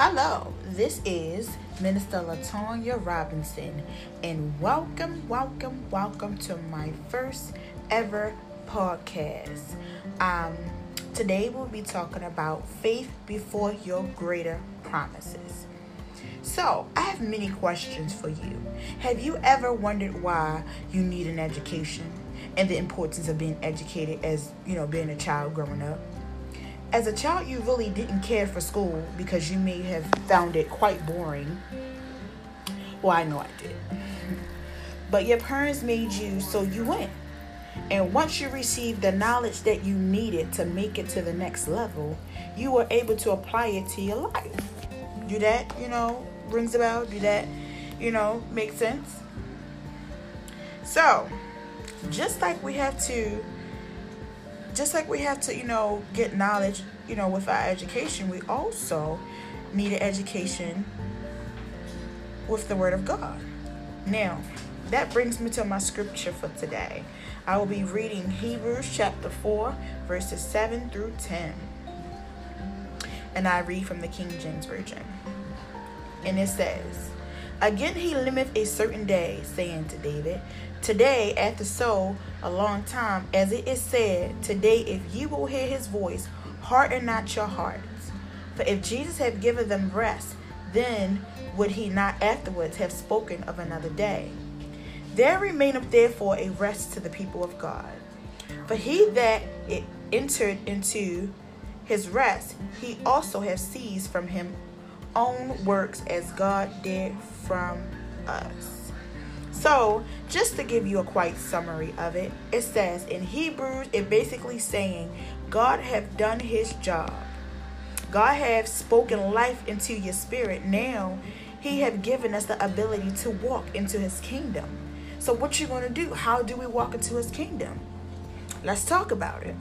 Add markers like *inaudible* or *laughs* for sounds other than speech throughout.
Hello, this is Minister Latonya Robinson, and welcome, welcome, welcome to my first ever podcast. Um, today we'll be talking about faith before your greater promises. So, I have many questions for you. Have you ever wondered why you need an education and the importance of being educated as, you know, being a child growing up? As a child, you really didn't care for school because you may have found it quite boring. Well, I know I did. *laughs* But your parents made you, so you went. And once you received the knowledge that you needed to make it to the next level, you were able to apply it to your life. Do that, you know, rings a bell? Do that, you know, make sense? So, just like we have to just like we have to, you know, get knowledge, you know, with our education, we also need an education with the Word of God. Now, that brings me to my scripture for today. I will be reading Hebrews chapter 4, verses 7 through 10. And I read from the King James Version. And it says, Again he limiteth a certain day, saying to David, Today, at the so a long time, as it is said, Today, if ye will hear his voice, harden not your hearts. For if Jesus had given them rest, then would he not afterwards have spoken of another day? There remaineth therefore a rest to the people of God. For he that entered into his rest, he also has ceased from him own works as God did from us. So, just to give you a quite summary of it, it says in Hebrews, it basically saying God have done his job. God have spoken life into your spirit. Now, he have given us the ability to walk into his kingdom. So what you going to do? How do we walk into his kingdom? Let's talk about it.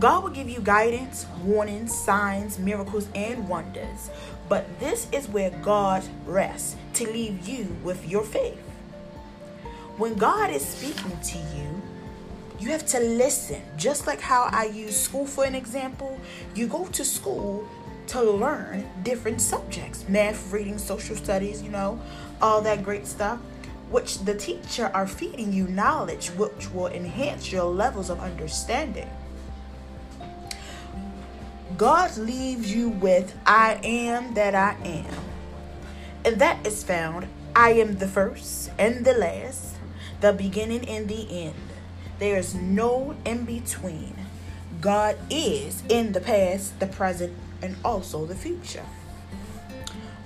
God will give you guidance, warnings, signs, miracles, and wonders. But this is where God rests to leave you with your faith. When God is speaking to you, you have to listen. Just like how I use school for an example, you go to school to learn different subjects math, reading, social studies, you know, all that great stuff which the teacher are feeding you knowledge which will enhance your levels of understanding. God leaves you with I am that I am. And that is found I am the first and the last, the beginning and the end. There is no in between. God is in the past, the present, and also the future.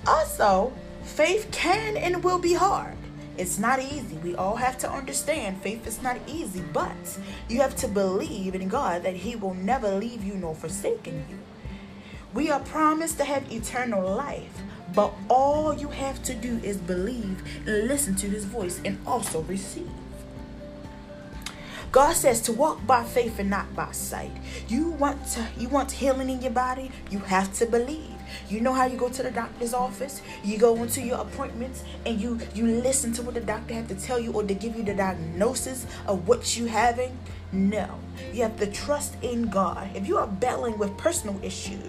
Also, faith can and will be hard. It's not easy. We all have to understand faith is not easy, but you have to believe in God that He will never leave you nor forsaken you. We are promised to have eternal life, but all you have to do is believe and listen to His voice and also receive. God says to walk by faith and not by sight. You want to you want healing in your body, you have to believe. You know how you go to the doctor's office? You go into your appointments and you you listen to what the doctor have to tell you or to give you the diagnosis of what you having? No. You have to trust in God. If you are battling with personal issues,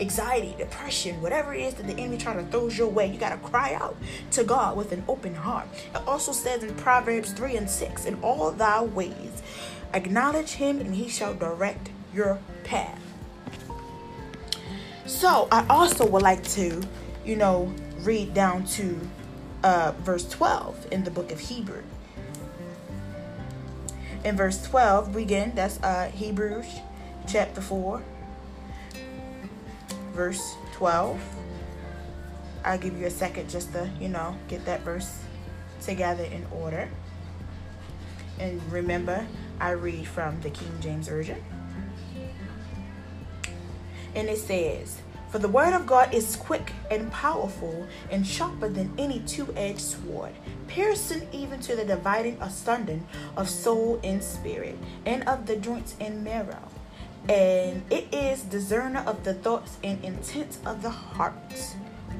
anxiety, depression, whatever it is that the enemy trying to throw your way, you got to cry out to God with an open heart. It also says in Proverbs 3 and 6, in all thy ways, acknowledge him and he shall direct your path. So I also would like to, you know, read down to uh, verse 12 in the book of Hebrew. In verse 12, we begin, that's uh, Hebrews chapter 4, verse 12. I'll give you a second just to, you know, get that verse together in order. And remember, I read from the King James Version. And it says, For the word of God is quick and powerful and sharper than any two edged sword, piercing even to the dividing asunder of soul and spirit, and of the joints and marrow. And it is discerner of the thoughts and intents of the heart.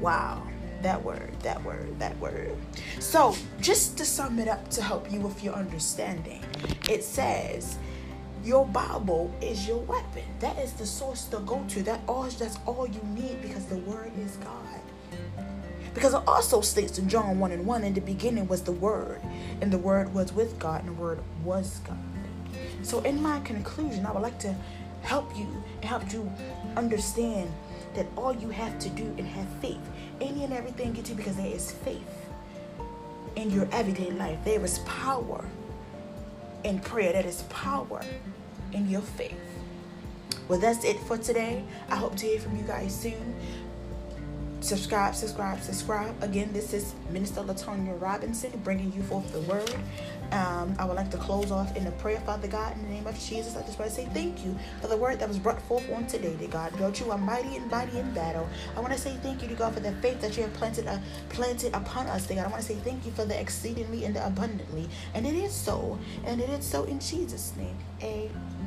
Wow that word, that word, that word. So, just to sum it up to help you with your understanding, it says, Your Bible is your weapon. That is the source to go to. That all that's all you need because the word is God. Because it also states in John 1 and 1, in the beginning was the Word, and the Word was with God, and the Word was God. So, in my conclusion, I would like to help you and help you understand that all you have to do and have faith. Any and everything get you because there is faith in your everyday life. There is power in prayer. There is power in your faith. Well, that's it for today. I hope to hear from you guys soon subscribe, subscribe, subscribe. Again, this is Minister Latonya Robinson bringing you forth the word. Um, I would like to close off in a prayer, Father God, in the name of Jesus. I just want to say thank you for the word that was brought forth on today, dear God. Lord, you are mighty and mighty in battle. I want to say thank you to God for the faith that you have planted uh, planted upon us, dear God. I want to say thank you for the exceedingly and the abundantly. And it is so. And it is so in Jesus' name. Amen.